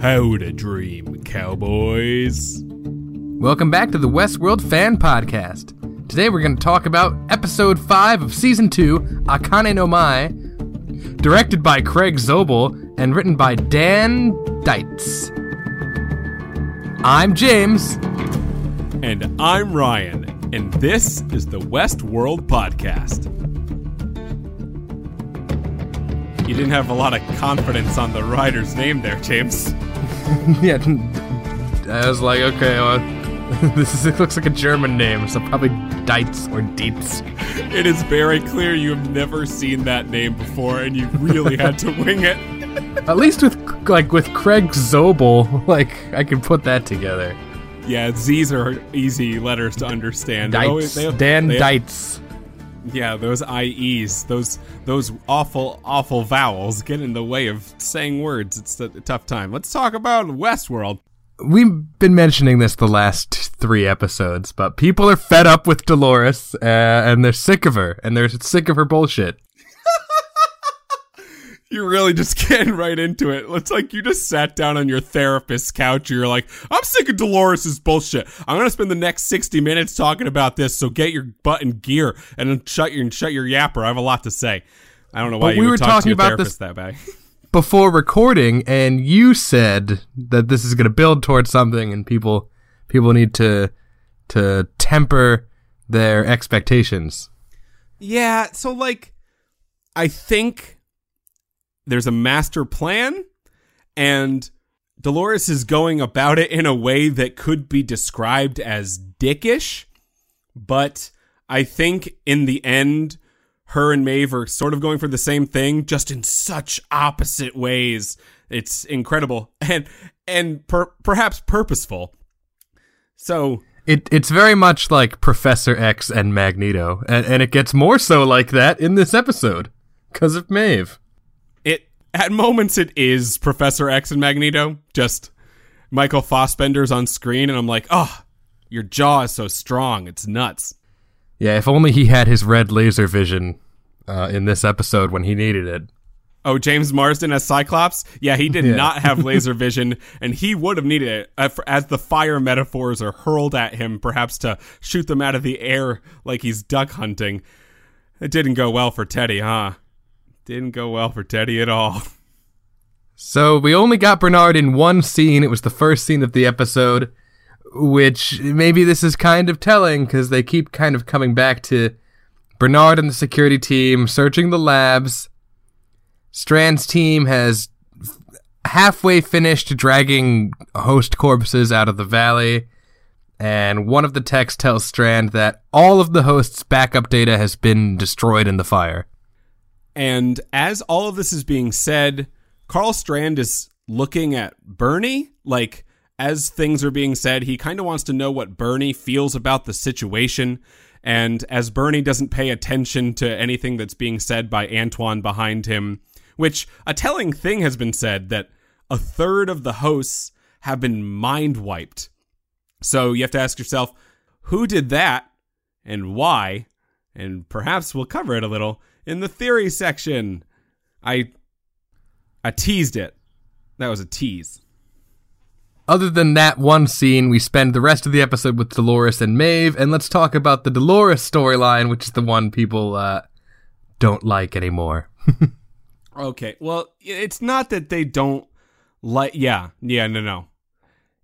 How to dream, cowboys. Welcome back to the Westworld Fan Podcast. Today we're going to talk about episode 5 of season 2, Akane no Mai, directed by Craig Zobel and written by Dan Dietz. I'm James. And I'm Ryan, and this is the Westworld Podcast. You didn't have a lot of confidence on the rider's name there, James. yeah, I was like, okay, well, this is, it looks like a German name, so probably Dietz or Dietz. It is very clear you have never seen that name before, and you really had to wing it. At least with like with Craig Zobel, like I can put that together. Yeah, Z's are easy letters to understand. Dietz, always- they- Dan Dietz. Yeah, those IEs, those those awful awful vowels get in the way of saying words. It's a, tough time. Let's talk about Westworld. We've been mentioning this the last three episodes, but people are fed up with Dolores, uh, and they're sick of her, and they're sick of her bullshit. You're really just getting right into it. It's like you just sat down on your therapist's couch. And you're like, I'm sick of Dolores's bullshit. I'm gonna spend the next 60 minutes talking about this. So get your butt in gear and then shut your shut your yapper. I have a lot to say. I don't know why But you we were talk to talking your about therapist this- that bad. Before recording, and you said that this is going to build towards something, and people people need to to temper their expectations. Yeah, so like I think there's a master plan and Dolores is going about it in a way that could be described as dickish, but I think in the end her and Maeve are sort of going for the same thing just in such opposite ways. It's incredible and and per- perhaps purposeful. So, It it's very much like Professor X and Magneto, and, and it gets more so like that in this episode because of Maeve. At moments it is Professor X and Magneto, just Michael Fassbender's on screen, and I'm like, oh, your jaw is so strong, it's nuts. Yeah, if only he had his red laser vision uh, in this episode when he needed it. Oh, James Marsden as Cyclops? Yeah, he did Yeah. not have laser vision, and he would have needed it uh, as the fire metaphors are hurled at him, perhaps to shoot them out of the air like he's duck hunting. It didn't go well for Teddy, huh? Didn't go well for Teddy at all. So we only got Bernard in one scene. It was the first scene of the episode, which maybe this is kind of telling because they keep kind of coming back to Bernard and the security team searching the labs. Strand's team has halfway finished dragging host corpses out of the valley. And one of the texts tells Strand that all of the host's backup data has been destroyed in the fire. And as all of this is being said, Karl Strand is looking at Bernie. Like, as things are being said, he kind of wants to know what Bernie feels about the situation. And as Bernie doesn't pay attention to anything that's being said by Antoine behind him, which a telling thing has been said that a third of the hosts have been mind wiped. So you have to ask yourself, who did that and why? And perhaps we'll cover it a little in the theory section. I I teased it. That was a tease. Other than that one scene, we spend the rest of the episode with Dolores and Maeve, and let's talk about the Dolores storyline, which is the one people uh, don't like anymore. Okay. Well, it's not that they don't like yeah. Yeah, no no.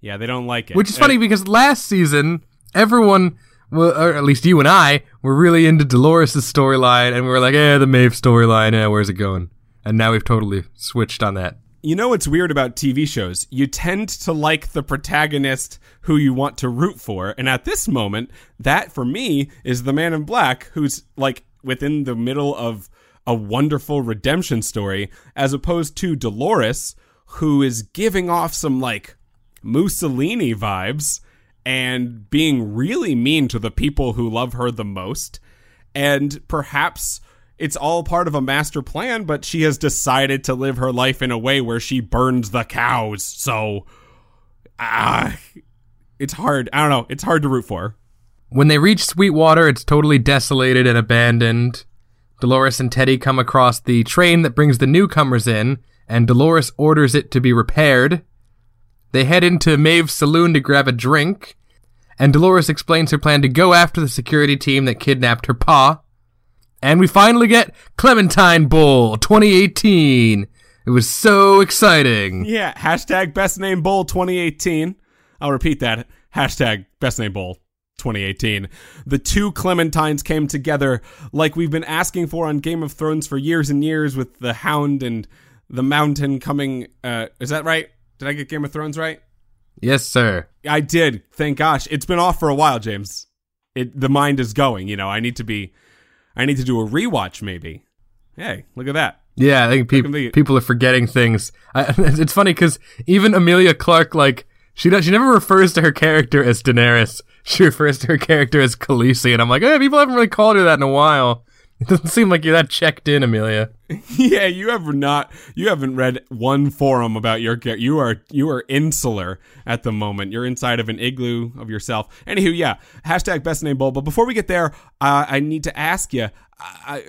Yeah, they don't like it. Which is Uh, funny because last season, everyone, well, or at least you and I, were really into Dolores' storyline, and we were like, eh, the Maeve storyline, eh, where's it going? And now we've totally switched on that. You know what's weird about TV shows? You tend to like the protagonist who you want to root for. And at this moment, that for me is the man in black who's like within the middle of a wonderful redemption story, as opposed to Dolores, who is giving off some like Mussolini vibes and being really mean to the people who love her the most. And perhaps it's all part of a master plan, but she has decided to live her life in a way where she burns the cows. So, ah, it's hard. I don't know. It's hard to root for. When they reach Sweetwater, it's totally desolated and abandoned. Dolores and Teddy come across the train that brings the newcomers in, and Dolores orders it to be repaired. They head into Maeve's saloon to grab a drink, and Dolores explains her plan to go after the security team that kidnapped her pa. And we finally get Clementine Bowl 2018. It was so exciting. Yeah, hashtag best name bowl 2018. I'll repeat that. Hashtag best name bowl 2018. The two Clementines came together like we've been asking for on Game of Thrones for years and years with the Hound and the Mountain coming. Uh, is that right? Did I get Game of Thrones right? Yes, sir. I did. Thank gosh. It's been off for a while, James. It the mind is going. You know, I need to be. I need to do a rewatch, maybe. Hey, look at that. Yeah, I think Look at pe- me. people are forgetting things. I, it's funny because even Emilia Clarke, like she does, she never refers to her character as Daenerys. She refers to her character as Khaleesi, and I'm like, hey, people haven't really called her that in a while. It doesn't seem like you're that checked in, Emilia. yeah, you have not. You haven't read one forum about your. You are you are insular at the moment. You're inside of an igloo of yourself. Anywho, yeah. Hashtag best name bowl. But before we get there, uh, I need to ask you. I,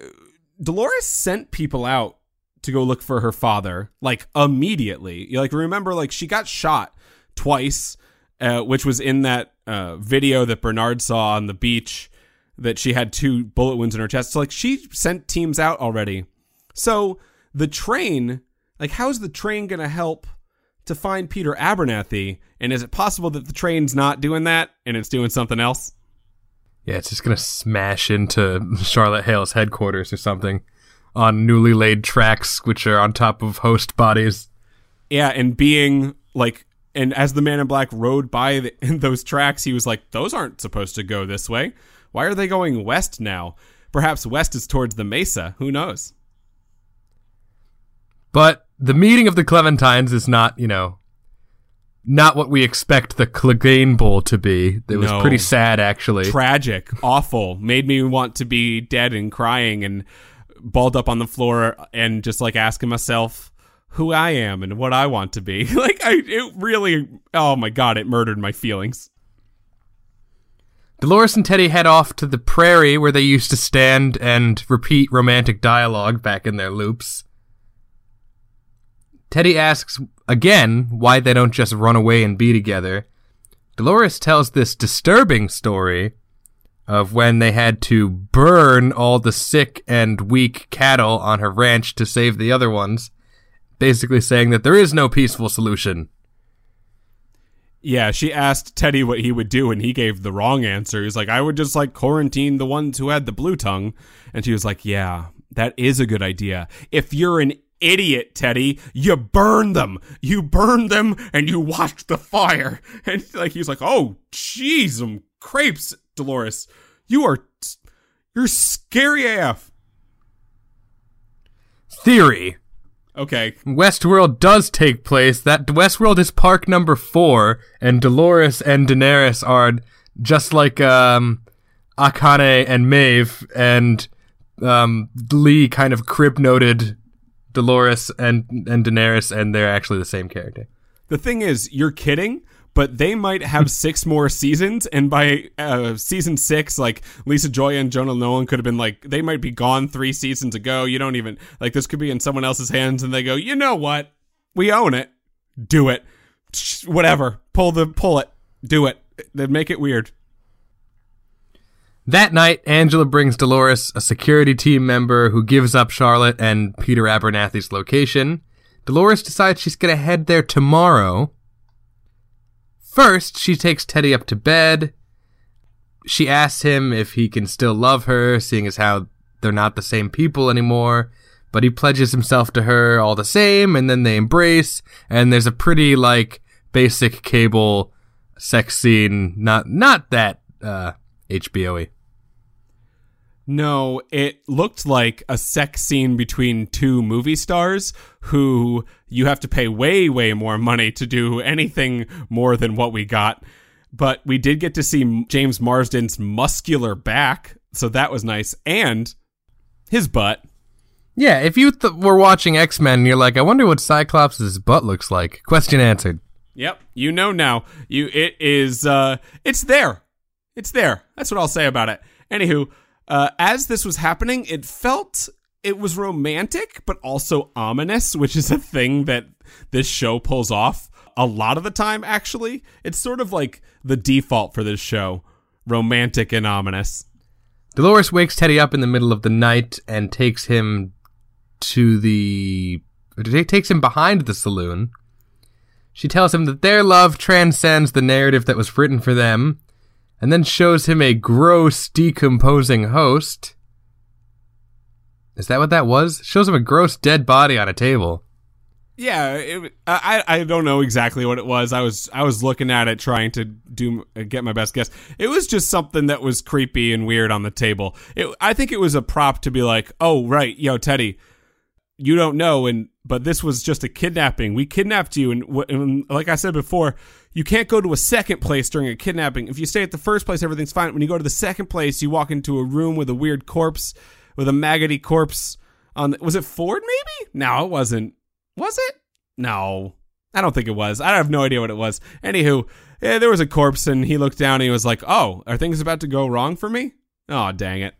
Dolores sent people out to go look for her father, like immediately. You like remember, like she got shot twice, uh, which was in that uh, video that Bernard saw on the beach. That she had two bullet wounds in her chest. So like she sent teams out already. So the train, like, how's the train going to help to find Peter Abernathy? And is it possible that the train's not doing that and it's doing something else? Yeah, it's just gonna smash into Charlotte Hale's headquarters or something on newly laid tracks, which are on top of host bodies. Yeah, and being like, and as the man in black rode by the, in those tracks, he was like, those aren't supposed to go this way. Why are they going west now? Perhaps west is towards the mesa. Who knows? But the meeting of the Clementines is not, you know, not what we expect the Clegane Bowl to be. It was No. pretty sad, actually. tragic, awful, made me want to be dead and crying and balled up on the floor and just like asking myself who I am and what I want to be. like I it really oh my god, it murdered my feelings. Dolores and Teddy head off to the prairie where they used to stand and repeat romantic dialogue back in their loops. Teddy asks again why they don't just run away and be together. Dolores tells this disturbing story of when they had to burn all the sick and weak cattle on her ranch to save the other ones, basically saying that there is no peaceful solution. Yeah, she asked Teddy what he would do and he gave the wrong answer. He's like, I would just like quarantine the ones who had the blue tongue. And she was like, Yeah, that is a good idea. If you're an idiot, Teddy, you burn them. You burn them and you watch the fire. And like he's like, Oh, jeez, um, crepes, Dolores. You are you're scary AF. Theory. Okay. Westworld does take place. That Westworld is park number four, and Dolores and Daenerys are just like um, Akane and Maeve, and um, Lee kind of crib noted Dolores and and Daenerys, and they're actually the same character. The thing is, you're kidding, but they might have six more seasons, and by uh, season six, like Lisa Joy and Jonah Nolan could have been like, they might be gone three seasons ago. You don't even like this could be in someone else's hands, and they go, you know what? We own it. Do it. Whatever. Pull the pull it. Do it. Then make it weird. That night, Angela brings Dolores a security team member who gives up Charlotte and Peter Abernathy's location. Dolores decides she's gonna head there tomorrow. First, she takes Teddy up to bed. She asks him if he can still love her, seeing as how they're not the same people anymore. But he pledges himself to her all the same, and then they embrace, and there's a pretty, like, basic cable sex scene. Not, not that, uh, HBO-y. No, it looked like a sex scene between two movie stars who you have to pay way, way more money to do anything more than what we got. But we did get to see James Marsden's muscular back, so that was nice. And his butt. Yeah, if you th- were watching X Men and you're like, I wonder what Cyclops' butt looks like. Question answered. Yep, you know now. You it is uh it's there. It's there. That's what I'll say about it. Anywho, uh as this was happening, it felt it was romantic but also ominous, which is a thing that this show pulls off a lot of the time, actually. It's sort of like the default for this show romantic and ominous. Dolores wakes Teddy up in the middle of the night and takes him to the. takes him behind the saloon. She tells him that their love transcends the narrative that was written for them, and then shows him a gross, decomposing host. Is that what that was? Shows him a gross dead body on a table. Yeah, it, I I don't know exactly what it was. I was I was looking at it trying to do get my best guess. It was just something that was creepy and weird on the table. It, I think it was a prop to be like, "Oh, right, yo, Teddy, you don't know and but this was just a kidnapping. We kidnapped you and, and like I said before, you can't go to a second place during a kidnapping. If you stay at the first place, everything's fine. When you go to the second place, you walk into a room with a weird corpse, with a maggoty corpse on. The, was it Ford? Maybe? No, it wasn't. Was it? No. I don't think it was. I have no idea what it was. Anywho, yeah, there was a corpse, and he looked down and he was like, Oh, are things about to go wrong for me? Oh, dang it.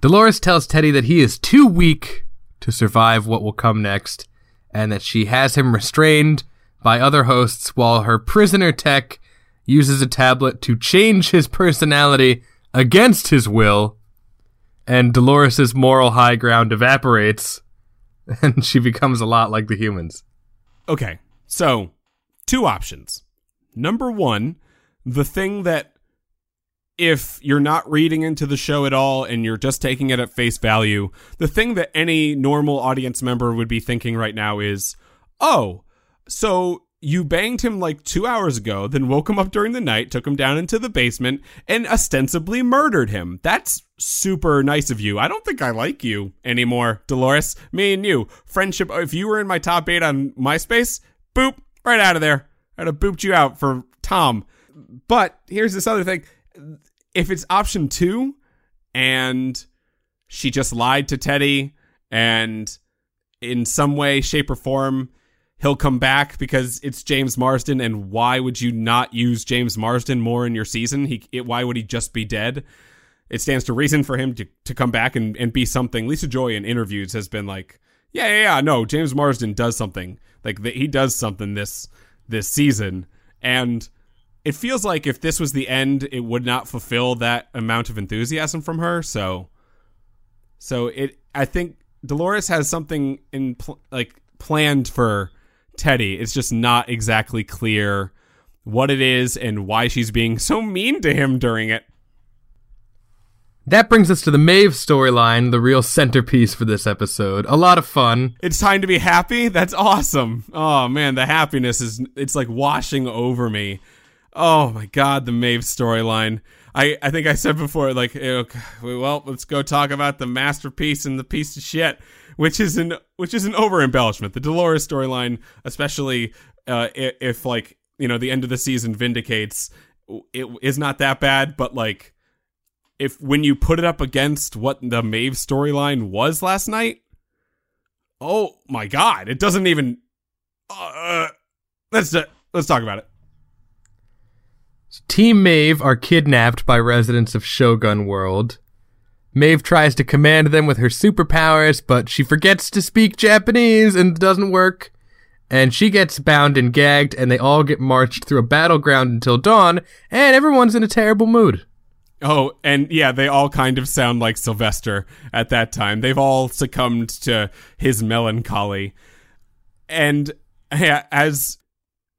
Dolores tells Teddy that he is too weak to survive what will come next, and that she has him restrained by other hosts while her prisoner tech uses a tablet to change his personality against his will, and Dolores's moral high ground evaporates and she becomes a lot like the humans. Okay, so two options. Number one, the thing that if you're not reading into the show at all and you're just taking it at face value, the thing that any normal audience member would be thinking right now is, oh, so you banged him like two hours ago, then woke him up during the night, took him down into the basement, and ostensibly murdered him. That's super nice of you. I don't think I like you anymore, Dolores. Me and you, friendship. If you were in my top eight on MySpace, boop, right out of there. I'd have booped you out for Tom. But here's this other thing. If it's option two and she just lied to Teddy and in some way, shape, or form, he'll come back because it's James Marsden. And why would you not use James Marsden more in your season? He, it, why would he just be dead? It stands to reason for him to, to come back and, and be something. Lisa Joy in interviews has been like, yeah, yeah, yeah, no, James Marsden does something. Like the, he does something this this season, and it feels like if this was the end, it would not fulfill that amount of enthusiasm from her. So, so it, I think Dolores has something in pl- like planned for Teddy. It's just not exactly clear what it is and why she's being so mean to him during it. That brings us to the Maeve storyline, the real centerpiece for this episode. A lot of fun. It's time to be happy. That's awesome. Oh man, the happiness is it's like washing over me. Oh my god, the Maeve storyline. I, I think I said before, like, well, let's go talk about the masterpiece and the piece of shit which is an which is an over embellishment. The Dolores storyline, especially uh, if, like you know the end of the season vindicates, it is not that bad. But like, if when you put it up against what the Maeve storyline was last night, oh my god, it doesn't even. Uh, let's uh, let's talk about it. Team Maeve are kidnapped by residents of Shogun World. Maeve tries to command them with her superpowers, but she forgets to speak Japanese and doesn't work. And she gets bound and gagged, and they all get marched through a battleground until dawn, and everyone's in a terrible mood. Oh, and yeah, they all kind of sound like Sylvester at that time. They've all succumbed to his melancholy. And yeah, as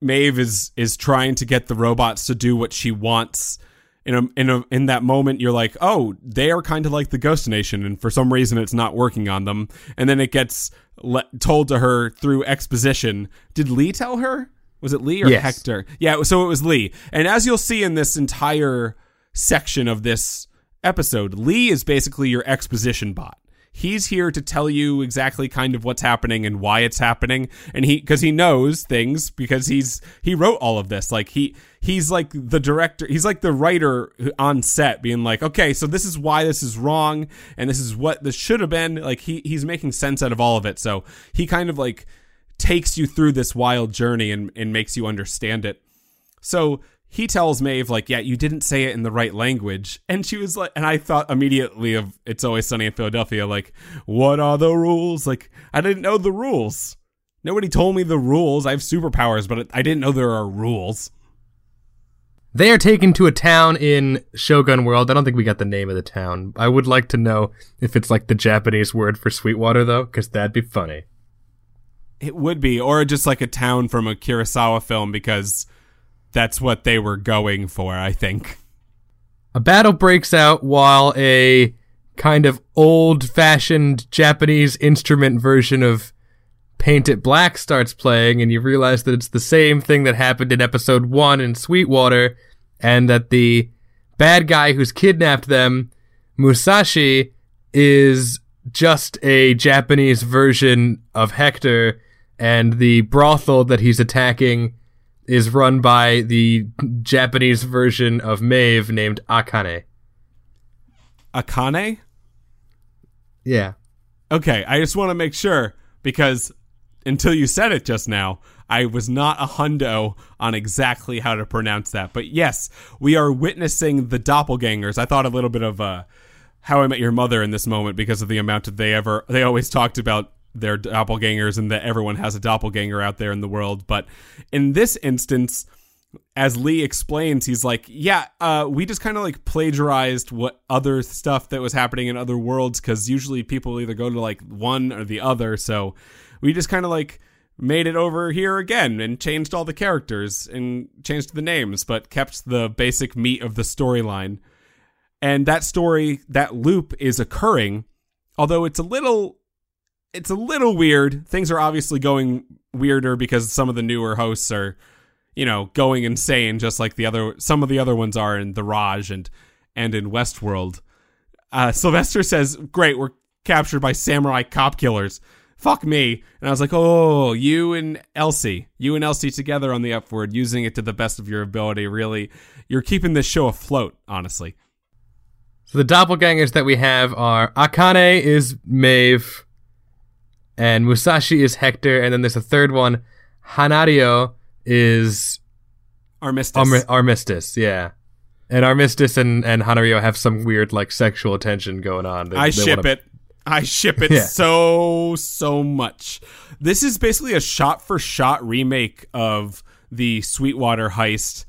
Maeve is is trying to get the robots to do what she wants, in a in a in that moment you're like, "Oh, they are kind of like the Ghost Nation and for some reason it's not working on them." And then it gets le- told to her through exposition. Did Lee tell her? Was it Lee or yes. Hector? Yeah, so it was Lee. And as you'll see in this entire section of this episode, Lee is basically your exposition bot he's here to tell you exactly kind of what's happening and why it's happening. And he because he knows things because he's he wrote all of this. Like he he's like the director he's like the writer on set being like okay so this is why this is wrong and this is what this should have been. Like he he's making sense out of all of it. So he kind of like takes you through this wild journey and and makes you understand it. So he tells Maeve like, "Yeah, you didn't say it in the right language," and she was like, and I thought immediately of "It's Always Sunny in Philadelphia." Like, what are the rules? Like, I didn't know the rules. Nobody told me the rules. I have superpowers, but I didn't know there are rules. They are taken to a town in Shogun World. I don't think we got the name of the town. I would like to know if it's like the Japanese word for Sweetwater, though, because that'd be funny. It would be, or just like a town from a Kurosawa film, because that's what they were going for, I think. A battle breaks out while a kind of old fashioned Japanese instrument version of Paint It Black starts playing, and you realize that it's the same thing that happened in episode one in Sweetwater, and that the bad guy who's kidnapped them, Musashi, is just a Japanese version of Hector, and the brothel that he's attacking is run by the Japanese version of Maeve named Akane. Akane? Yeah. Okay, I just want to make sure because until you said it just now, I was not a hundo on exactly how to pronounce that. But yes, we are witnessing the doppelgangers. I thought a little bit of uh, How I Met Your Mother in this moment because of the amount that they ever they always talked about their doppelgangers and that everyone has a doppelganger out there in the world. But in this instance, as Lee explains, he's like, yeah, uh, we just kind of like plagiarized what other stuff that was happening in other worlds because usually people either go to like one or the other. So we just kind of like made it over here again and changed all the characters and changed the names, but kept the basic meat of the storyline. And that story, that loop is occurring, although it's a little it's a little weird. Things are obviously going weirder because some of the newer hosts are, you know, going insane just like the other some of the other ones are in The Raj and and in Westworld. Uh, Sylvester says, "Great, we're captured by samurai cop killers." fuck me. And I was like, oh, you and Elsie, you and Elsie together on the upward, using it to the best of your ability. Really, you're keeping this show afloat, honestly. So the doppelgangers that we have are Akane is Maeve, and Musashi is Hector, and then there's a third one, Hanaryo is Armistice. Armi- Armistice, yeah. And Armistice and, and Hanaryo have some weird like sexual tension going on. They, I they ship wanna- it. I ship it Yeah. so so much. This is basically a shot for shot remake of the Sweetwater heist,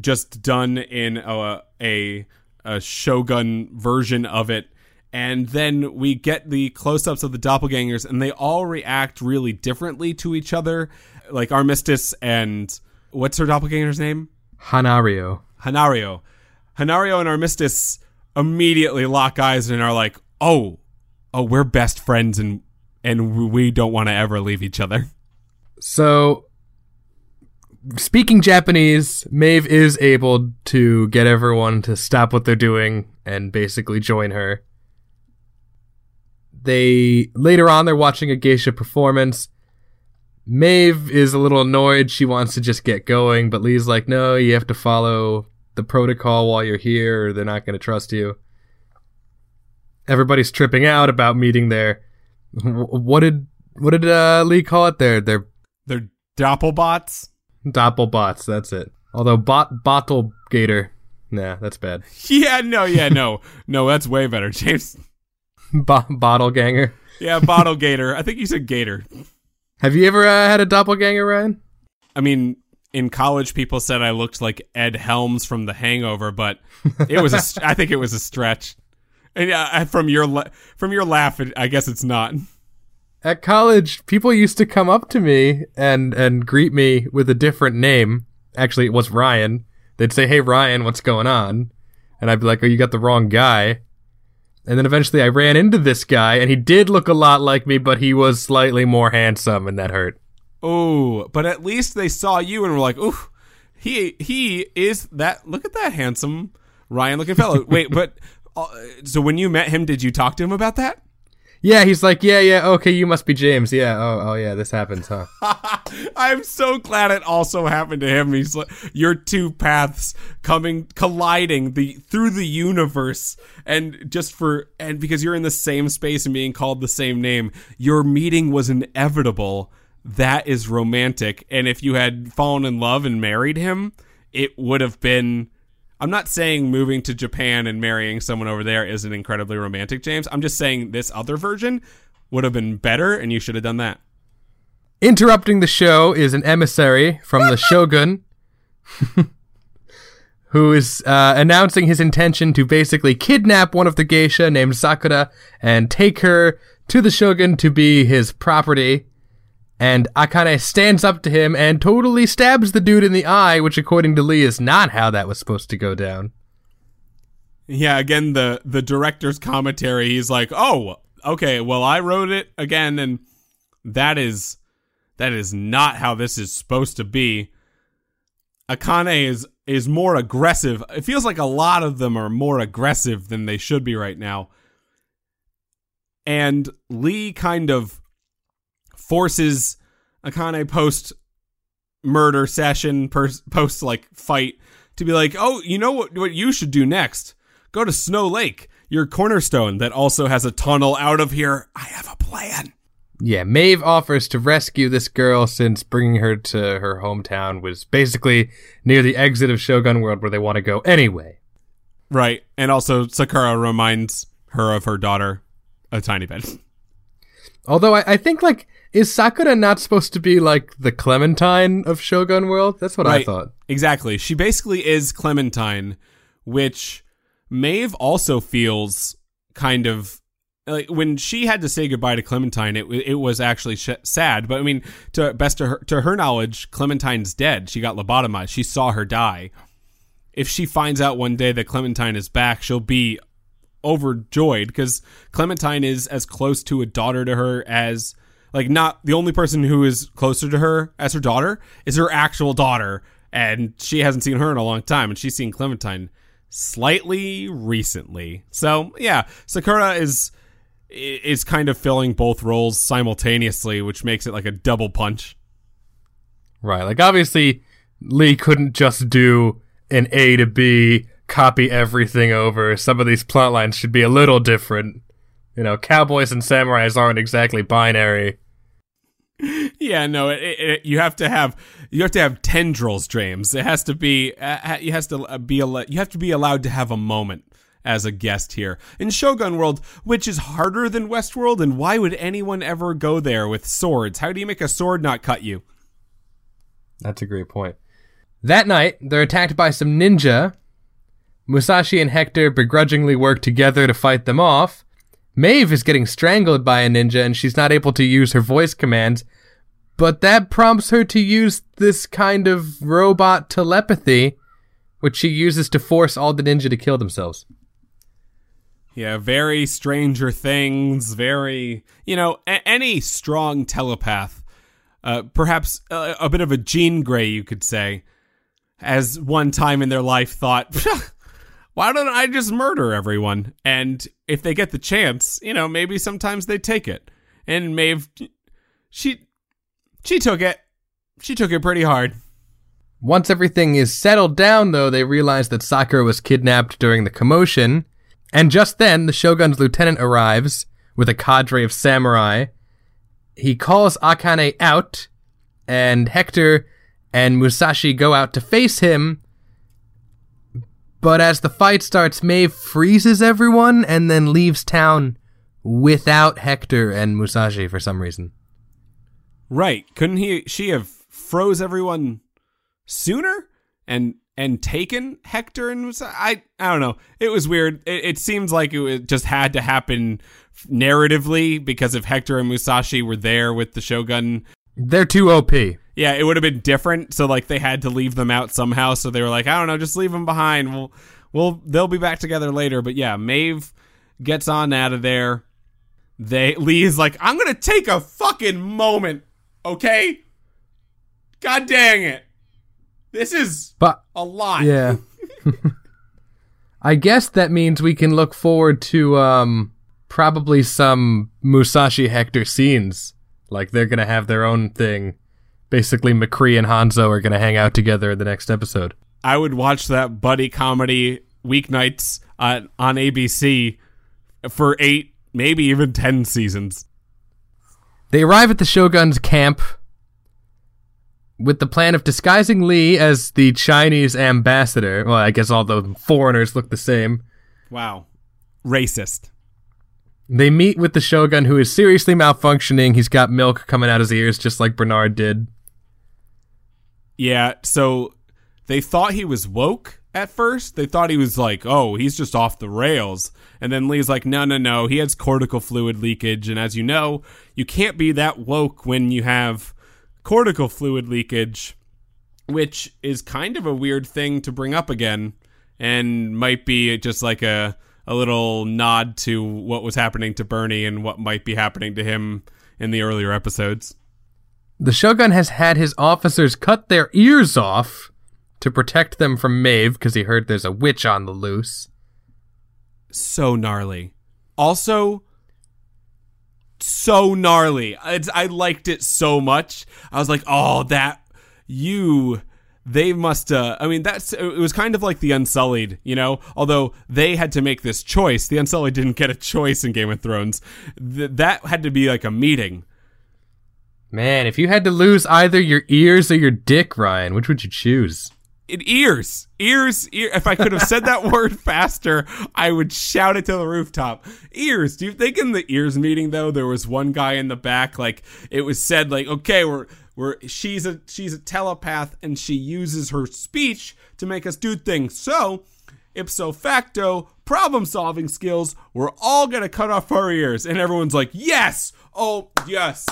just done in a, a a Shogun version of it. And then we get the close ups of the doppelgangers, and they all react really differently to each other. Like Armistice and what's her doppelganger's name? Hanaryo. Hanaryo. Hanaryo and Armistice immediately lock eyes and are like, "Oh, oh, we're best friends and and we don't want to ever leave each other." So, speaking Japanese, Maeve is able to get everyone to stop what they're doing and basically join her. They later on they're watching a geisha performance. Maeve is a little annoyed. She wants to just get going, but Lee's like, "No, you have to follow the protocol while you're here, or they're not going to trust you." Everybody's tripping out about meeting their. wh- What did what did uh, Lee call it? Their their They're doppelbots. Doppelbots, that's it. Although bot bottle gator, nah, that's bad. Yeah, no, yeah, no, no, that's way better, James. Bo- bottle ganger. Yeah, bottle gator. I think you said gator. Have you ever uh, had a doppelganger, Ryan? I mean, in college, people said I looked like Ed Helms from The Hangover, but it was. A, I think it was a stretch. And uh, from your la- from your laugh, it, I guess it's not. At college, people used to come up to me and and greet me with a different name. Actually, it was Ryan. They'd say, "Hey, Ryan, what's going on?" And I'd be like, "Oh, you got the wrong guy." And then eventually, I ran into this guy, and he did look a lot like me, but he was slightly more handsome, and that hurt. Oh, but at least they saw you and were like, "Ooh, he he is that. Look at that handsome Ryan looking fellow." Wait, but uh, so when you met him, did you talk to him about that? Yeah, he's like, yeah, yeah, okay, you must be James. Yeah, oh, oh, yeah, this happens, huh? I'm so glad it also happened to him. He's like your two paths coming colliding the through the universe and just for and because you're in the same space and being called the same name, your meeting was inevitable. That is romantic. And if you had fallen in love and married him, it would have been I'm not saying moving to Japan and marrying someone over there isn't incredibly romantic, James. I'm just saying this other version would have been better and you should have done that. Interrupting the show is an emissary from the Shogun who is uh, announcing his intention to basically kidnap one of the geisha named Sakura and take her to the Shogun to be his property. And Akane stands up to him and totally stabs the dude in the eye, which according to Lee is not how that was supposed to go down. Yeah, again the the director's commentary, he's like, "Oh, okay, well I wrote it again and that is that is not how this is supposed to be." Akane is is more aggressive. It feels like a lot of them are more aggressive than they should be right now. And Lee kind of forces Akane post murder session, post like fight to be like, "Oh, you know what what you should do next? Go to Snow Lake, your cornerstone that also has a tunnel out of here. I have a plan." Yeah, Maeve offers to rescue this girl since bringing her to her hometown was basically near the exit of Shogun World where they want to go anyway. Right. And also, Sakura reminds her of her daughter a tiny bit. Although I, I think, like, is Sakura not supposed to be like the Clementine of Shogun World? That's what right. I thought. Exactly. She basically is Clementine, which Maeve also feels kind of like when she had to say goodbye to Clementine, it it was actually sh- sad. But I mean, to best to her to her knowledge, Clementine's dead. She got lobotomized. She saw her die. If she finds out one day that Clementine is back, she'll be overjoyed because Clementine is as close to a daughter to her as like not the only person who is closer to her as her daughter is her actual daughter, and she hasn't seen her in a long time, and she's seen Clementine slightly recently. So yeah, Sakura is is kind of filling both roles simultaneously, which makes it like a double punch. Right. Like obviously Lee couldn't just do an A to B, copy everything over. Some of these plot lines should be a little different. You know, cowboys and samurais aren't exactly binary. Yeah, no, it, it, you have to have you have to have tendrils, James. It has to be uh, you has to uh, be you have to be allowed to have a moment as a guest here in Shogun World, which is harder than Westworld. And why would anyone ever go there with swords? How do you make a sword not cut you? That's a great point. That night, they're attacked by some ninja. Musashi and Hector begrudgingly work together to fight them off. Maeve is getting strangled by a ninja and she's not able to use her voice commands, but that prompts her to use this kind of robot telepathy, which she uses to force all the ninja to kill themselves. Yeah, very Stranger Things, very, you know, a- any strong telepath, uh, perhaps a-, a bit of a Jean Grey, you could say, as one time in their life thought, why don't I just murder everyone? And if they get the chance, you know, maybe sometimes they take it. And Maeve, she, she took it. She took it pretty hard. Once everything is settled down, though, they realize that Sakura was kidnapped during the commotion and just then, the Shogun's lieutenant arrives with a cadre of samurai. He calls Akane out, and Hector and Musashi go out to face him. But as the fight starts, Maeve freezes everyone and then leaves town without Hector and Musashi for some reason. Right. Couldn't he she have froze everyone sooner? And and taken Hector and I I don't know. It was weird. It, it seems like it just had to happen narratively because if Hector and Musashi were there with the Shogun, they're too OP. Yeah, it would have been different. So like they had to leave them out somehow. So they were like, I don't know, just leave them behind. We'll we'll they'll be back together later. But yeah, Maeve gets on out of there. They Lee is like, I'm gonna take a fucking moment, okay? God dang it. This is but, a lot. Yeah. I guess that means we can look forward to um, probably some Musashi Hector scenes. Like they're gonna have their own thing. Basically, McCree and Hanzo are gonna hang out together in the next episode. I would watch that buddy comedy weeknights uh, on ABC for eight, maybe even ten seasons. They arrive at the Shogun's camp with the plan of disguising Lee as the Chinese ambassador. Well, I guess all the foreigners look the same. Wow. Racist. They meet with the Shogun, who is seriously malfunctioning. He's got milk coming out his ears, just like Bernard did. Yeah, so they thought he was woke at first. They thought he was like, oh, he's just off the rails. And then Lee's like, no, no, no, he has cortical fluid leakage. And as you know, you can't be that woke when you have cortical fluid leakage, which is kind of a weird thing to bring up again and might be just like a a little nod to what was happening to Bernie and what might be happening to him in the earlier episodes. The Shogun has had his officers cut their ears off to protect them from Maeve because he heard there's a witch on the loose. So gnarly. Also, so gnarly. It's, I liked it so much. I was like, oh, that you they must uh i mean that's it was kind of like the unsullied you know although they had to make this choice the unsullied didn't get a choice in game of thrones Th- that had to be like a meeting Man, if you had to lose either your ears or your dick, Ryan, which would you choose? it ears. Ears ear. If i could have said that word faster i would shout it to the rooftop. Ears. Do you think in the ears meeting though there was one guy in the back like it was said like okay we're we're she's a she's a telepath and she uses her speech to make us do things. So ipso facto problem solving skills we're all gonna cut off our ears. And everyone's like yes! Oh yes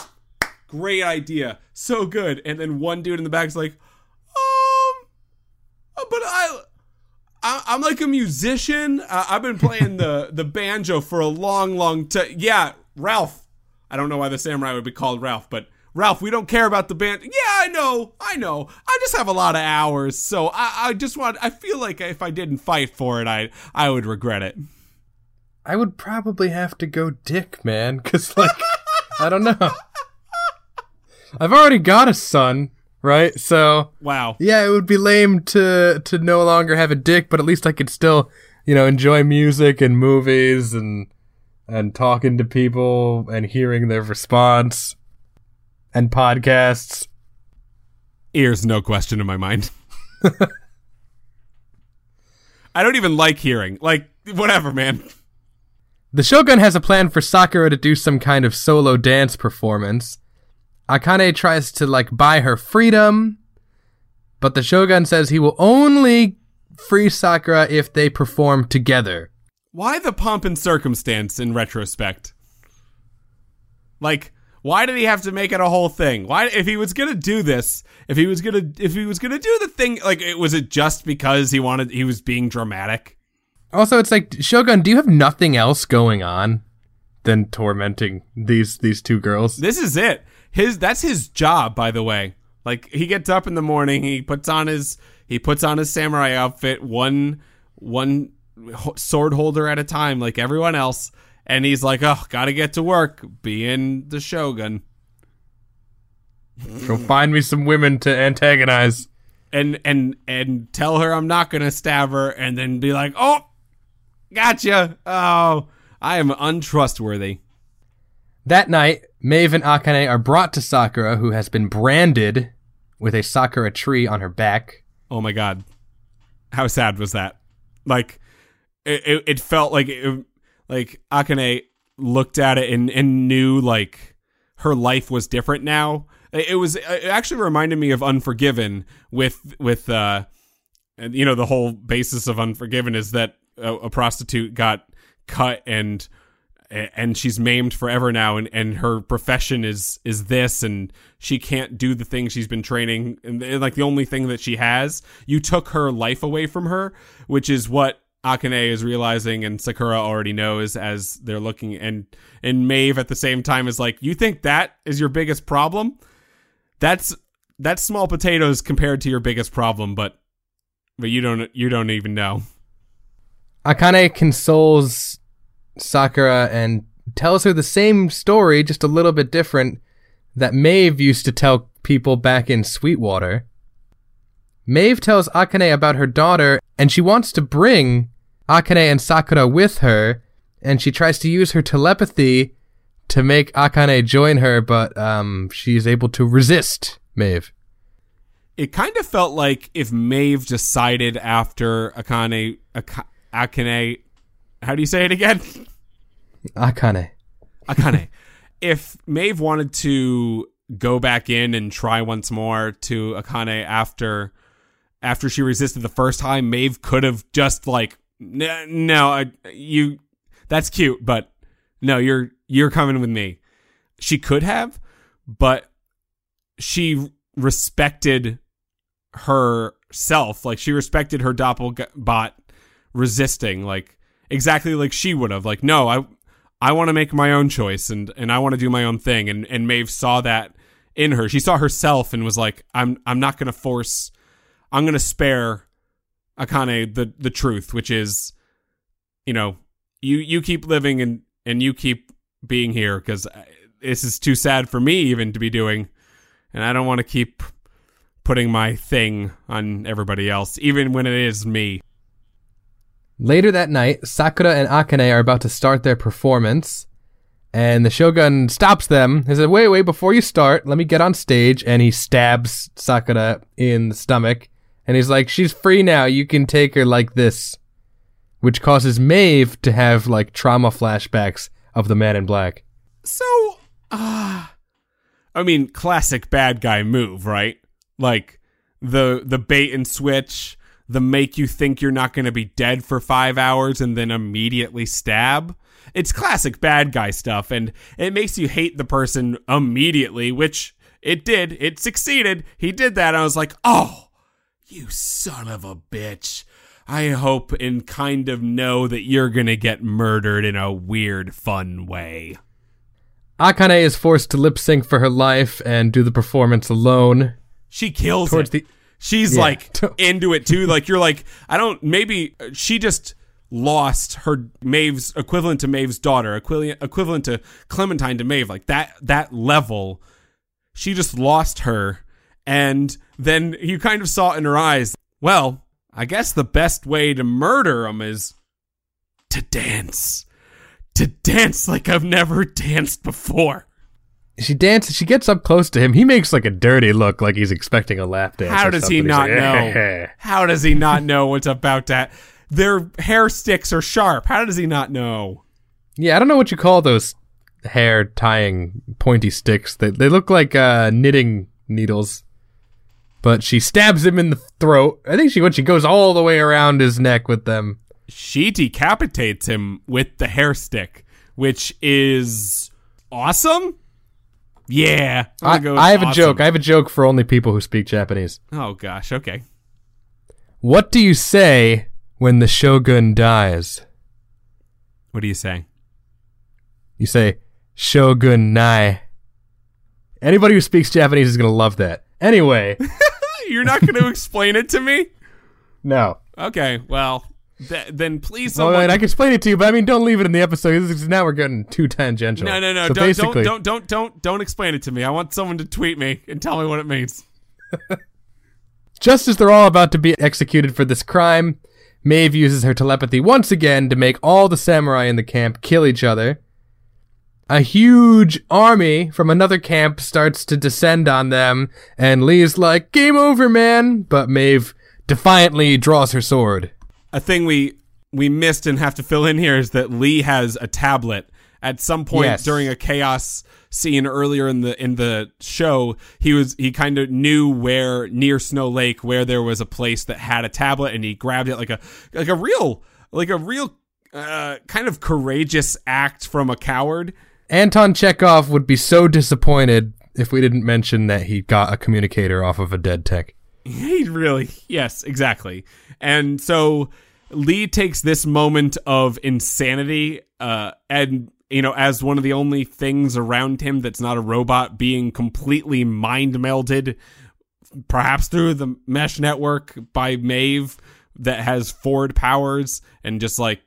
great idea so good and then one dude in the back's like um but I, I I'm like a musician. Uh, I've been playing the the banjo for a long, long time. Yeah, Ralph. I don't know why the samurai would be called Ralph, but Ralph, we don't care about the band. Yeah, I know, I know. I just have a lot of hours, so I, I just want. I feel like if I didn't fight for it, I I would regret it. I would probably have to go dick, man, because like I don't know. I've already got a son, right? So Wow. yeah, it would be lame to to no longer have a dick, but at least I could still, you know, enjoy music and movies and and talking to people and hearing their response and podcasts. Ears, no question in my mind. I don't even like hearing. Like, whatever, man. The Shogun has a plan for Sakura to do some kind of solo dance performance. Akane tries to like buy her freedom, but the Shogun says he will only free Sakura if they perform together. Why the pomp and circumstance in retrospect? Like, why did he have to make it a whole thing? Why, if he was gonna do this, if he was gonna, if he was gonna do the thing, like, it was it just because he wanted, he was being dramatic? Also, it's like Shogun, do you have nothing else going on than tormenting these these two girls? This is it. His, that's his job, by the way. Like, he gets up in the morning, he puts on his, he puts on his samurai outfit, one, one sword holder at a time, like everyone else. And he's like, oh, gotta get to work, being the shogun. Go find me some women to antagonize. and and and tell her I'm not gonna stab her, and then be like, "Oh, gotcha! Oh, I am untrustworthy." That night, Maeve and Akane are brought to Sakura, who has been branded with a Sakura tree on her back. Oh my god, how sad was that? Like, it it, it felt like it, like Akane looked at it and and knew like her life was different now. It was it actually reminded me of Unforgiven with with uh, you know the whole basis of Unforgiven is that a, a prostitute got cut and and she's maimed forever now and, and her profession is is this and she can't do the thing she's been training and, like the only thing that she has you took her life away from her which is what Akane is realizing and Sakura already knows as they're looking and and Maeve at the same time is like you think that is your biggest problem? That's that's small potatoes compared to your biggest problem but but you don't you don't even know. Akane consoles Sakura and tells her the same story, just a little bit different, that Maeve used to tell people back in Sweetwater. Maeve tells Akane about her daughter, and she wants to bring Akane and Sakura with her, and she tries to use her telepathy to make Akane join her, but um, she's able to resist Maeve. it kind of felt like if Maeve decided after Akane Ak- Akane how do you say it again? Akane. Akane. if Maeve wanted to go back in and try once more to Akane after after she resisted the first time, Maeve could have just like no, I, you that's cute, but no, you're you're coming with me. She could have, but she respected herself. Like she respected her doppelbot resisting, like exactly like she would have. Like, no, I I want to make my own choice and and I want to do my own thing. And and Maeve saw that in her. She saw herself and was like, I'm I'm not gonna force. I'm gonna spare Akane the the truth, which is, you know, you you keep living and and you keep being here because this is too sad for me even to be doing, and I don't want to keep putting my thing on everybody else, even when it is me. Later that night, Sakura and Akane are about to start their performance, and the Shogun stops them. He says, Wait, wait, before you start, let me get on stage. And he stabs Sakura in the stomach. And he's like, She's free now. You can take her like this. Which causes Maeve to have like trauma flashbacks of the man in black. So, uh, I mean, classic bad guy move, right? Like the the bait and switch, the make you think you're not going to be dead for five hours and then immediately stab. It's classic bad guy stuff, and it makes you hate the person immediately, which it did. It succeeded. He did that. I was like, oh, you son of a bitch. I hope and kind of know that you're going to get murdered in a weird, fun way. Akane is forced to lip sync for her life and do the performance alone. She kills Towards it. the She's Yeah. like into it too. Like you're like, I don't. Maybe uh, she just lost her Maeve's equivalent to Maeve's daughter, equivalent equivalent to Clementine to Maeve. Like that that level. She just lost her, and then you kind of saw in her eyes. Well, I guess the best way to murder him is to dance, to dance like I've never danced before. She dances. She gets up close to him. He makes like a dirty look, like he's expecting a lap dance. How does he not like, know? How does he not know what's about that? Their hair sticks are sharp. How does he not know? Yeah, I don't know what you call those hair tying pointy sticks. They they look like uh, knitting needles. But she stabs him in the throat. I think she when she goes all the way around his neck with them. She decapitates him with the hair stick, which is awesome. Yeah, I, I have a joke. I have a joke for only people who speak Japanese. oh gosh, okay. What do you say when the shogun dies? What do you say? You say shogun nai. Anybody who speaks Japanese is gonna love that. Anyway, You're not going to explain it to me? no. Okay, well, th- then please Well, someone. I can explain it to you, but I mean, don't leave it in the episode. Is- Now we're getting too tangential. no, no, no! So don't, basically, don't, don't, don't, don't, don't explain it to me. I want someone to tweet me and tell me what it means. just as they're all about to be executed for this crime, Maeve uses her telepathy once again to make all the samurai in the camp kill each other. A huge army from another camp starts to descend on them, and Lee's like, "Game over, man!" But Maeve defiantly draws her sword. A thing we we missed and have to fill in here is that Lee has a tablet. At some point Yes. during a chaos scene earlier in the in the show, he was he kind of knew where near Snow Lake where there was a place that had a tablet, and he grabbed it like a like a real like a real uh, kind of courageous act from a coward. Anton Chekhov would be so disappointed if we didn't mention that he got a communicator off of a dead tech. He really, yes, exactly. And so Lee takes this moment of insanity, uh, and you know, as one of the only things around him that's not a robot, being completely mind melded, perhaps through the mesh network by Maeve that has Ford powers, and just like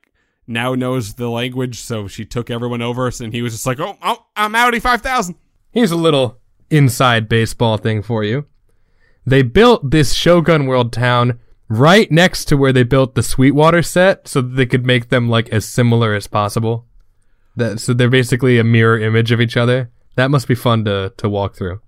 now knows the language. So she took everyone over, and he was just like, "Oh, oh I'm Audi five thousand. Here's a little inside baseball thing for you. They built this Shogun World town right next to where they built the Sweetwater set so that they could make them like as similar as possible. That so they're basically a mirror image of each other. That must be fun to to walk through.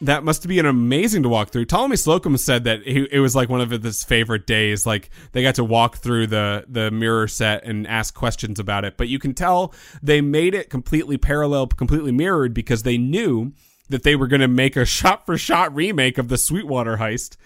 that must be an amazing to walk through. Ptolemy Slocum said that he, it was like one of his favorite days. Like they got to walk through the the mirror set and ask questions about it. But you can tell they made it completely parallel, completely mirrored because they knew that they were going to make a shot for shot remake of the Sweetwater heist.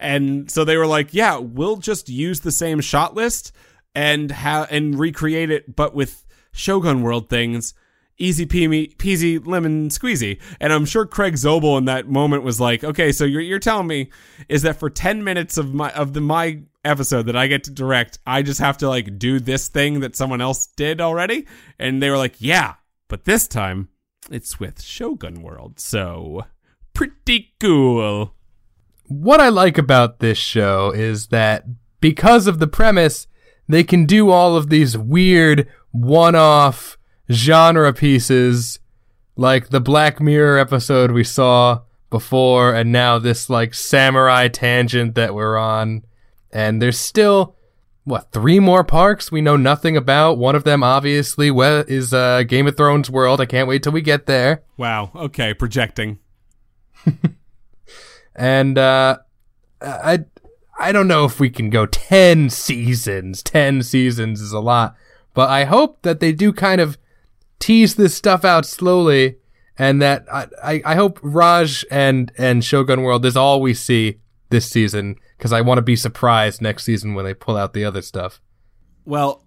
And so they were like, yeah, we'll just use the same shot list and have and recreate it, but with Shogun World things easy peasy, peasy lemon squeezy. And I'm sure Craig Zobel in that moment was like, okay, so you're, you're telling me is that for 10 minutes of my, of the, my episode that I get to direct, I just have to like do this thing that someone else did already? And they were like, yeah, but this time it's with Shogun World. So pretty cool. What I like about this show is that because of the premise, they can do all of these weird one off genre pieces like the Black Mirror episode we saw before and now this like samurai tangent that we're on. And there's still what three more parks we know nothing about. One of them obviously is uh, Game of Thrones world. I can't wait till we get there. Wow. Okay, projecting. and uh, I I don't know if we can go 10 seasons. 10 seasons is a lot. But I hope that they do kind of tease this stuff out slowly, and that I, I, I hope Raj and and Shogun World is all we see this season because I want to be surprised next season when they pull out the other stuff. Well,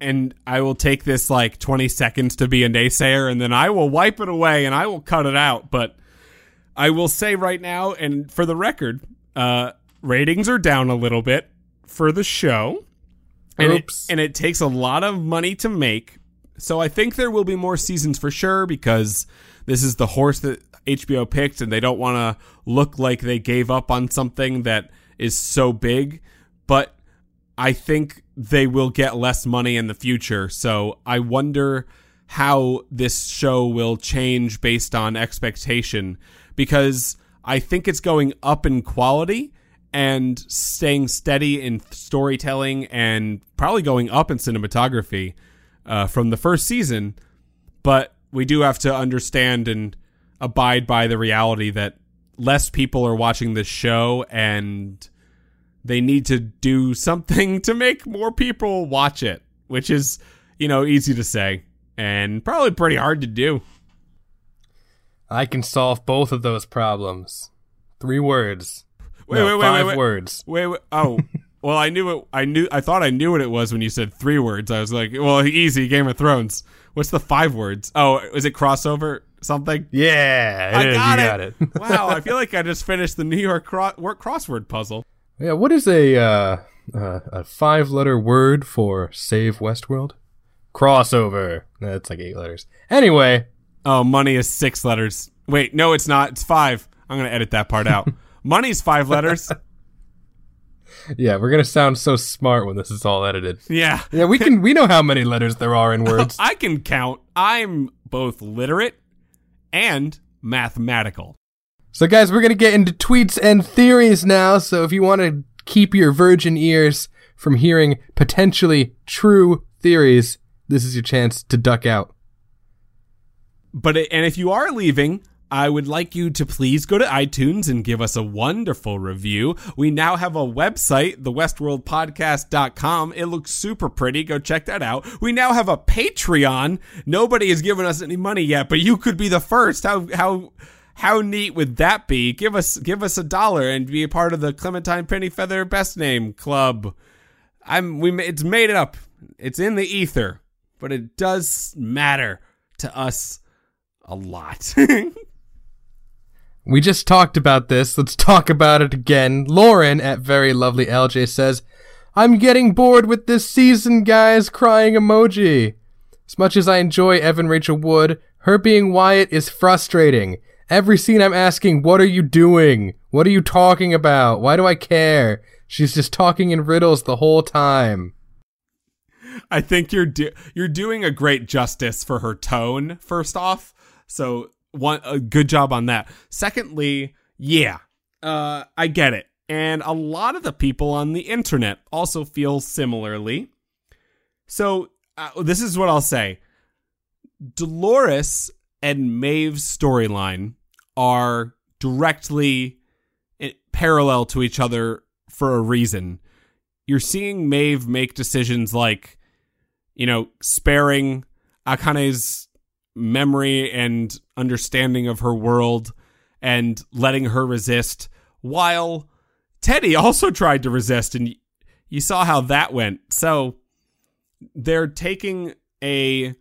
and I will take this like 20 seconds to be a naysayer and then I will wipe it away and I will cut it out. But I will say right now, and for the record, uh, ratings are down a little bit for the show. And it, and it takes a lot of money to make so I think there will be more seasons for sure because this is the horse that HBO picked and they don't want to look like they gave up on something that is so big. But I think they will get less money in the future. So I wonder how this show will change based on expectation because I think it's going up in quality and staying steady in storytelling and probably going up in cinematography uh, from the first season, but we do have to understand and abide by the reality that less people are watching this show and they need to do something to make more people watch it, which is, you know, easy to say and probably pretty hard to do. I can solve both of those problems. Three words. Wait, no, wait, wait, five wait, wait. words. Wait, wait. Oh, Well, I knew it. I knew. I thought I knew what it was when you said three words. I was like, "Well, easy, Game of Thrones." What's the five words? Oh, is it crossover something? Yeah, I got, it. got it. wow, I feel like I just finished the New York cro- crossword puzzle. Yeah, what is a uh, uh, a five letter word for save Westworld? Crossover. That's like eight letters. Anyway. Oh, money is six letters. Wait, no, it's not. It's five. I'm gonna edit that part out. Money's five letters. Yeah, we're gonna sound so smart when this is all edited. Yeah. Yeah, we can we know how many letters there are in oh, words. I can count. I'm both literate and mathematical. So guys, we're gonna get into tweets and theories now, so if you wanna keep your virgin ears from hearing potentially true theories, this is your chance to duck out. But and if you are leaving, I would like you to please go to iTunes and give us a wonderful review. We now have a website, thewestworldpodcast.com. It looks super pretty. Go check that out. We now have a Patreon. Nobody has given us any money yet, but you could be the first. How how how neat would that be? Give us give us a dollar and be a part of the Clementine Pennyfeather Best Name Club. I'm we it's made it up. It's in the ether, but it does matter to us a lot. We just talked about this. Let's talk about it again. Lauren at Very Lovely LJ says, I'm getting bored with this season, guys. Crying emoji. As much as I enjoy Evan Rachel Wood, her being Wyatt is frustrating. Every scene I'm asking, what are you doing? What are you talking about? Why do I care? She's just talking in riddles the whole time. I think you're do- you're doing a great justice for her tone. First off, so one a good job on that. Secondly, yeah, uh, I get it, and a lot of the people on the internet also feel similarly. So uh, this is what I'll say: Dolores and Maeve's storyline are directly parallel to each other for a reason. You're seeing Maeve make decisions like, you know, sparing Akane's memory and understanding of her world and letting her resist while Teddy also tried to resist and you saw how that went. So they're taking a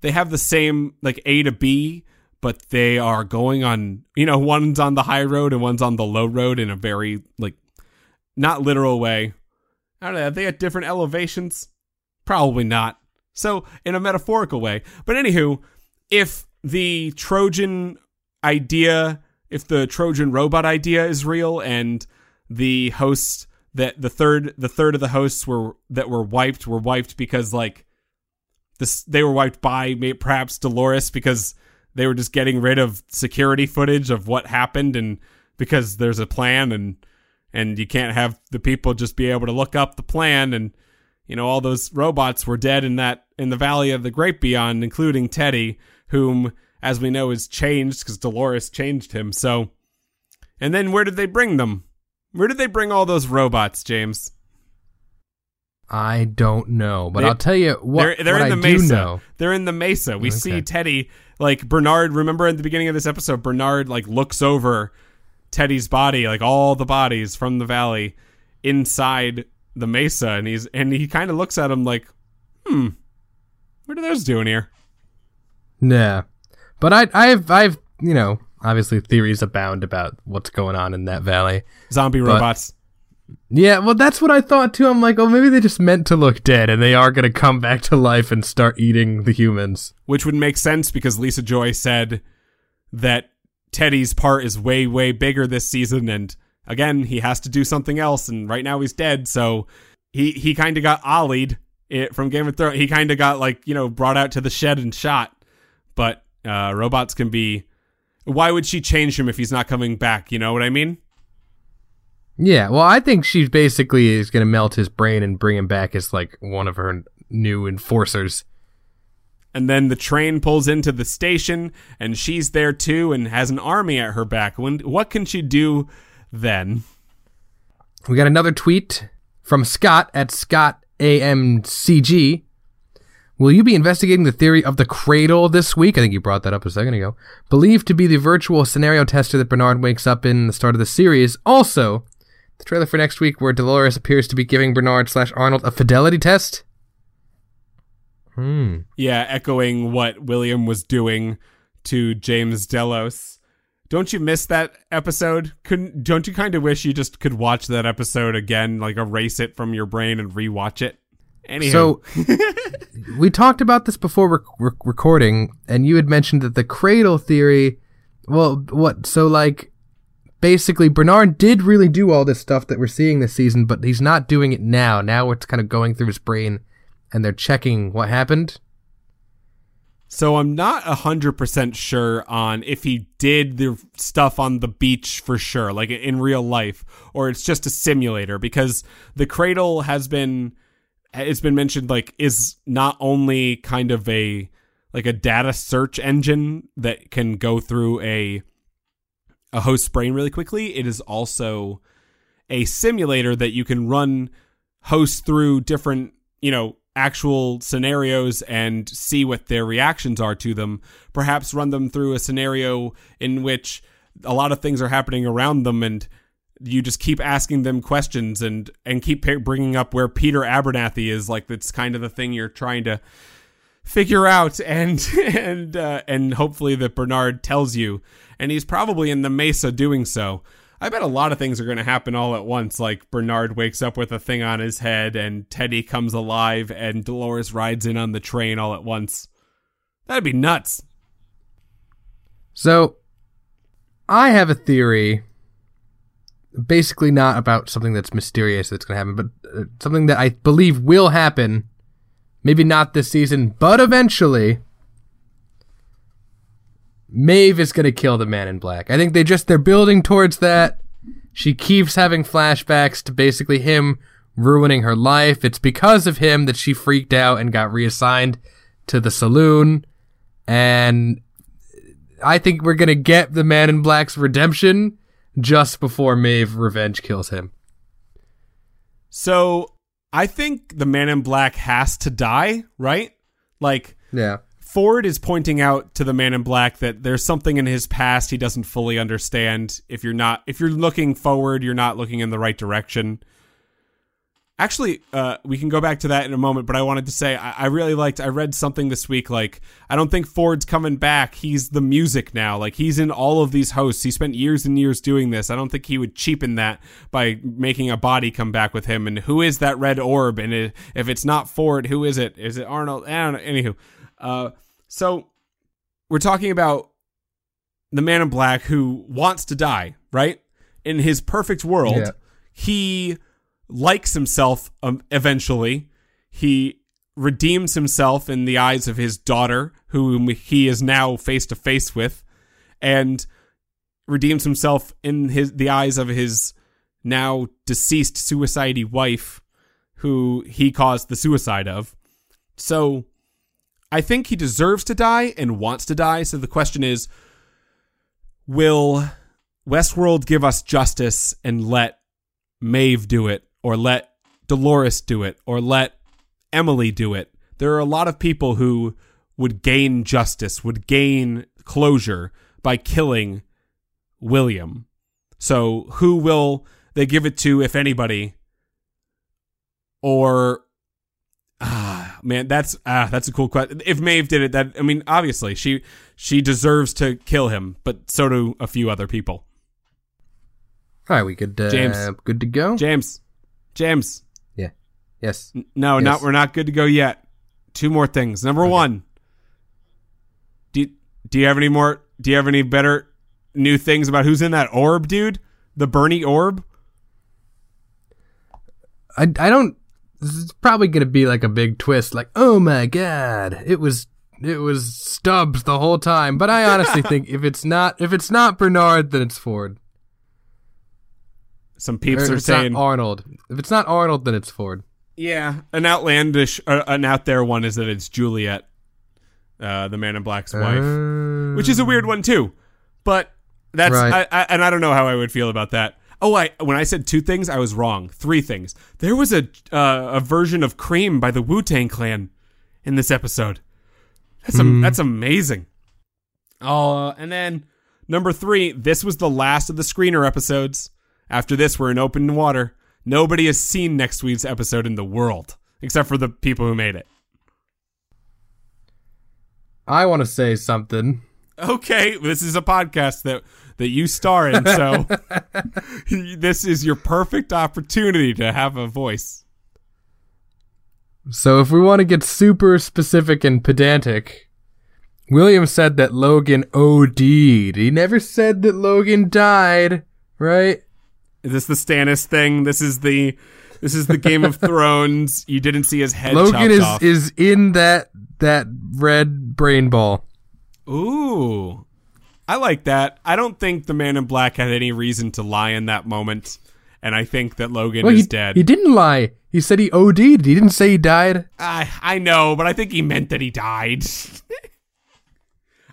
they have the same like A to B, but they are going on, you know, one's on the high road and one's on the low road in a very like not literal way. I don't know, have they at different elevations? Probably not. So in a metaphorical way. But anywho, if the Trojan idea, if the Trojan robot idea is real and the hosts that the third the third of the hosts were that were wiped were wiped because like this they were wiped by perhaps Dolores because they were just getting rid of security footage of what happened and because there's a plan and and you can't have the people just be able to look up the plan and you know all those robots were dead in that in the valley of the great beyond including Teddy whom as we know is changed cuz Dolores changed him so and then where did they bring them where did they bring all those robots James I don't know, but They- I'll tell you what, they're they're what in I the do mesa. know. They're in the mesa. We see Teddy like Bernard. Remember at the beginning of this episode, Bernard like looks over Teddy's body, like all the bodies from the valley, inside the mesa, and he's and he kind of looks at him like, hmm, what are those doing here? Yeah, but I, I've, I've, you know, obviously theories abound about what's going on in that valley. Zombie robots. Yeah, well, that's what I thought too. I'm like, oh, maybe they just meant to look dead, and they are gonna come back to life and start eating the humans. which would make sense because Lisa Joy said that Teddy's part is way way bigger this season and again he has to do something else and right now he's dead so he he kind of got ollied it from Game of Thrones he kind of got like you know brought out to the shed and shot but uh robots can be why would she change him if he's not coming back you know what I mean Yeah, well, I think she basically is gonna melt his brain and bring him back as like one of her new enforcers. and then the train pulls into the station and she's there too and has an army at her back when what can she do then We got another tweet from Scott at Scott AMCG. Will you be investigating the theory of the cradle this week? I think you brought that up a second ago. Believed to be the virtual scenario tester that Bernard wakes up in the start of the series. Also, the trailer for next week where Dolores appears to be giving Bernard slash Arnold a fidelity test. Hmm. Yeah, echoing what William was doing to James Delos. Don't you miss that episode? Couldn't don't you kind of wish you just could watch that episode again, like erase it from your brain and rewatch it? Anywho, So, we talked about this before rec- rec- recording, and you had mentioned that the cradle theory. Well, what? So, like, basically, Bernard did really do all this stuff that we're seeing this season, but he's not doing it now. Now it's kind of going through his brain, and they're checking what happened. so I'm not hundred percent sure on if he did the stuff on the beach for sure, like in real life, or it's just a simulator because the cradle has been it's been mentioned like is not only kind of a like a data search engine that can go through a a host's brain really quickly it is also a simulator that you can run hosts through different you know actual scenarios and see what their reactions are to them perhaps run them through a scenario in which a lot of things are happening around them and you just keep asking them questions and and keep bringing up where Peter Abernathy is like that's kind of the thing you're trying to figure out and and uh, and hopefully that Bernard tells you and he's probably in the mesa doing so. I bet a lot of things are going to happen all at once like Bernard wakes up with a thing on his head and Teddy comes alive and Dolores rides in on the train all at once. That'd be nuts. So, I have a theory. Basically, not about something that's mysterious that's going to happen, but uh, something that I believe will happen. Maybe not this season, but eventually. Maeve is going to kill the man in black. I think they just, they're building towards that. She keeps having flashbacks to basically him ruining her life. It's because of him that she freaked out and got reassigned to the saloon. And I think we're gonna get the Man in Black's redemption just before Maeve Revenge kills him. So I think the Man in Black has to die, right? Like Yeah. Ford is pointing out to the man in black that there's something in his past he doesn't fully understand. If you're not if you're looking forward, you're not looking in the right direction. Actually, uh, we can go back to that in a moment, but I wanted to say I, I really liked I read something this week like I don't think Ford's coming back. He's the music now. Like he's in all of these hosts. He spent years and years doing this. I don't think he would cheapen that by making a body come back with him. And who is that red orb? And it, if it's not Ford, who is it? Is it Arnold? I don't know. Anywho. Uh, so we're talking about the man in black who wants to die, right? In his perfect world, Yeah. he likes himself um, eventually. He redeems himself in the eyes of his daughter, whom he is now face to face with, and redeems himself in his the eyes of his now deceased suicidey wife, who he caused the suicide of. So I think he deserves to die and wants to die. So the question is will Westworld give us justice and let Maeve do it, or let Dolores do it, or let Emily do it? There are a lot of people who would gain justice, would gain closure by killing William. So who will they give it to, if anybody? Or Ah, man, that's ah, that's a cool question. If Maeve did it, that I mean, obviously she she deserves to kill him, but so do a few other people. All right, we good. Uh, James. good to go. James, James, yeah. Yes. n- no, Yes. not we're not good to go yet. Two more things. Number one, do you, do you have any more? Do you have any better new things about who's in that orb, dude? The Bernie orb. I I don't. This is probably gonna be like a big twist. Like, oh my god, it was it was Stubbs the whole time. But I honestly think if it's not if it's not Bernard, then it's Ford. Some Or peeps if are saying, not Arnold. If it's not Arnold, then it's Ford. yeah, an outlandish, uh, an out there one is that it's Juliet, uh, the Man in Black's wife. Uh, which is a weird one too. But that's Right. I, I, and I don't know how I would feel about that. Oh, I when I said two things, I was wrong. Three things. There was a uh, a version of Cream by the Wu Tang Clan in this episode. That's am- that's amazing. Oh, and then number three. This was the last of the screener episodes. After this, we're in open water. Nobody has seen next week's episode in the world except for the people who made it. I want to say something. okay, this is a podcast that that you star in, so this is your perfect opportunity to have a voice. So if we want to get super specific and pedantic, William said that Logan OD'd. He never said that Logan died, right? Is this the Stannis thing? This is the this is the Game of Thrones. You didn't see his head Logan is off. is in that that red brain ball. Ooh. I like that. I don't think the man in black had any reason to lie in that moment. And I think that Logan Well, is he, dead. he didn't lie. He said he OD'd. He didn't say he died. I I know, but I think he meant that he died.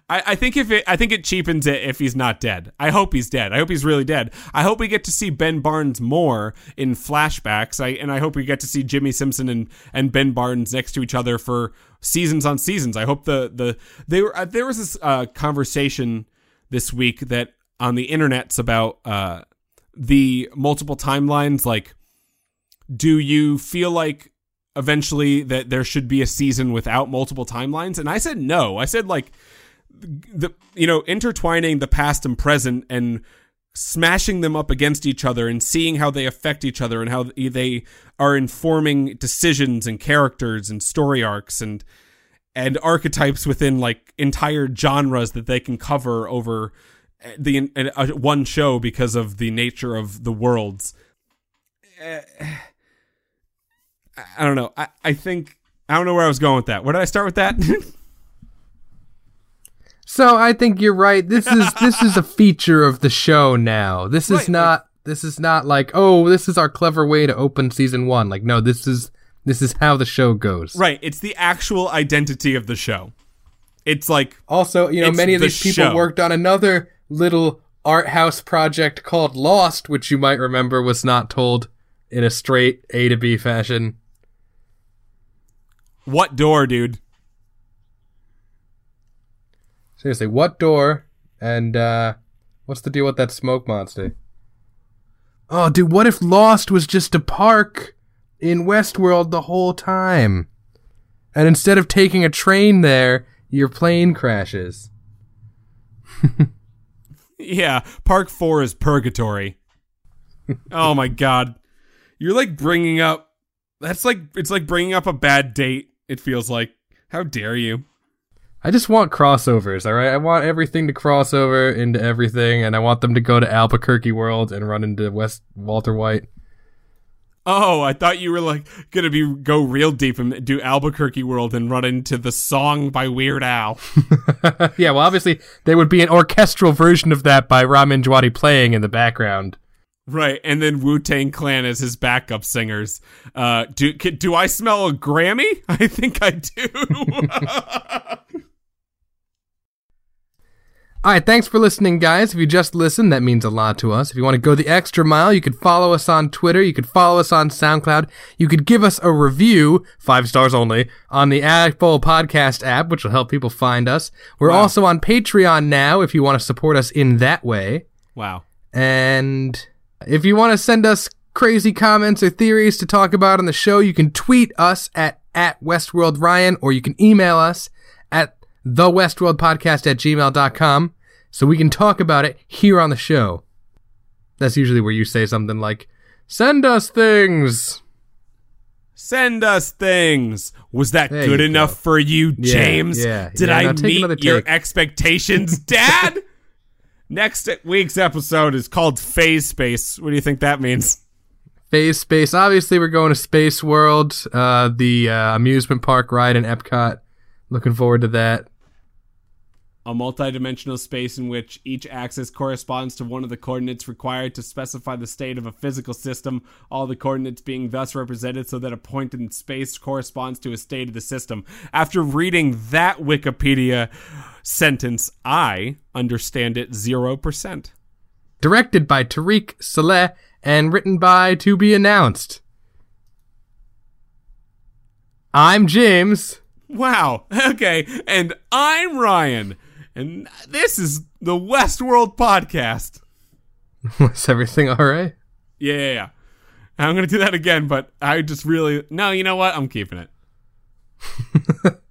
I, I think if it I think it cheapens it if he's not dead. I hope he's dead. I hope he's really dead. I hope we get to see Ben Barnes more in flashbacks. I and I hope we get to see Jimmy Simpson and, and Ben Barnes next to each other for seasons on seasons. I hope the the they were uh, there was this uh, conversation this week that on the internet's about uh, the multiple timelines like do you feel like eventually that there should be a season without multiple timelines and i said no i said like the you know intertwining the past and present and smashing them up against each other and seeing how they affect each other and how they are informing decisions and characters and story arcs and and archetypes within like entire genres that they can cover over eh, the uh, one show because of the nature of the worlds eh, eh, I don't know. I, I think I don't know where I was going with that. Where did I start with that? So I think you're right. This is this is a feature of the show now. This is Right, not this is not like, oh, this is our clever way to open season 1. Like no, this is this is how the show goes. right. It's the actual identity of the show. It's like Also, you know, many of the these people show. worked on another little art house project called Lost, which you might remember was not told in a straight A to B fashion. what door, dude? Seriously, what door? And uh what's the deal with that smoke monster? Oh, dude, what if Lost was just a park in Westworld the whole time? And instead of taking a train there, your plane crashes. Yeah, Park 4 is purgatory. oh my god. You're like bringing up That's like it's like bringing up a bad date. It feels like. How dare you? I just want crossovers, all right? I want everything to cross over into everything, and I want them to go to Albuquerque World and run into West Walter White. Oh, I thought you were like gonna be go real deep and do Albuquerque World and run into the song by Weird Al. yeah, well, obviously there would be an orchestral version of that by Ramin Djawadi playing in the background. Right, and then Wu Tang Clan as his backup singers. Uh, do do I smell a Grammy? I think I do. All right, thanks for listening, guys. If you just listened, that means a lot to us. If you want to go the extra mile, you could follow us on Twitter. You could follow us on SoundCloud. You could give us a review, five stars only, on the Apple Podcast app, which will help people find us. We're Wow. also on Patreon now if you want to support us in that way. wow. And if you want to send us crazy comments or theories to talk about on the show, you can tweet us at, at Westworld Ryan or you can email us at the Westworld Podcast at gmail.com so we can talk about it here on the show. That's usually where you say something like, send us things. Send us things. Was that There good enough go. for you, Yeah, James? yeah, Did yeah, I meet your expectations, Dad? Next week's episode is called Phase Space. What do you think that means? Phase Space. Obviously, we're going to Space World, uh, the uh, amusement park ride in Epcot. Looking forward to that. A multidimensional space in which each axis corresponds to one of the coordinates required to specify the state of a physical system, all the coordinates being thus represented so that a point in space corresponds to a state of the system. After reading that Wikipedia sentence, I understand it 0%. directed by Tarik Saleh and written by To Be Announced. I'm James. Wow. Okay. And I'm Ryan. And this is the Westworld podcast. Was everything all right? Yeah, yeah, yeah. I'm going to do that again, but I just really. No, you know what? I'm keeping it.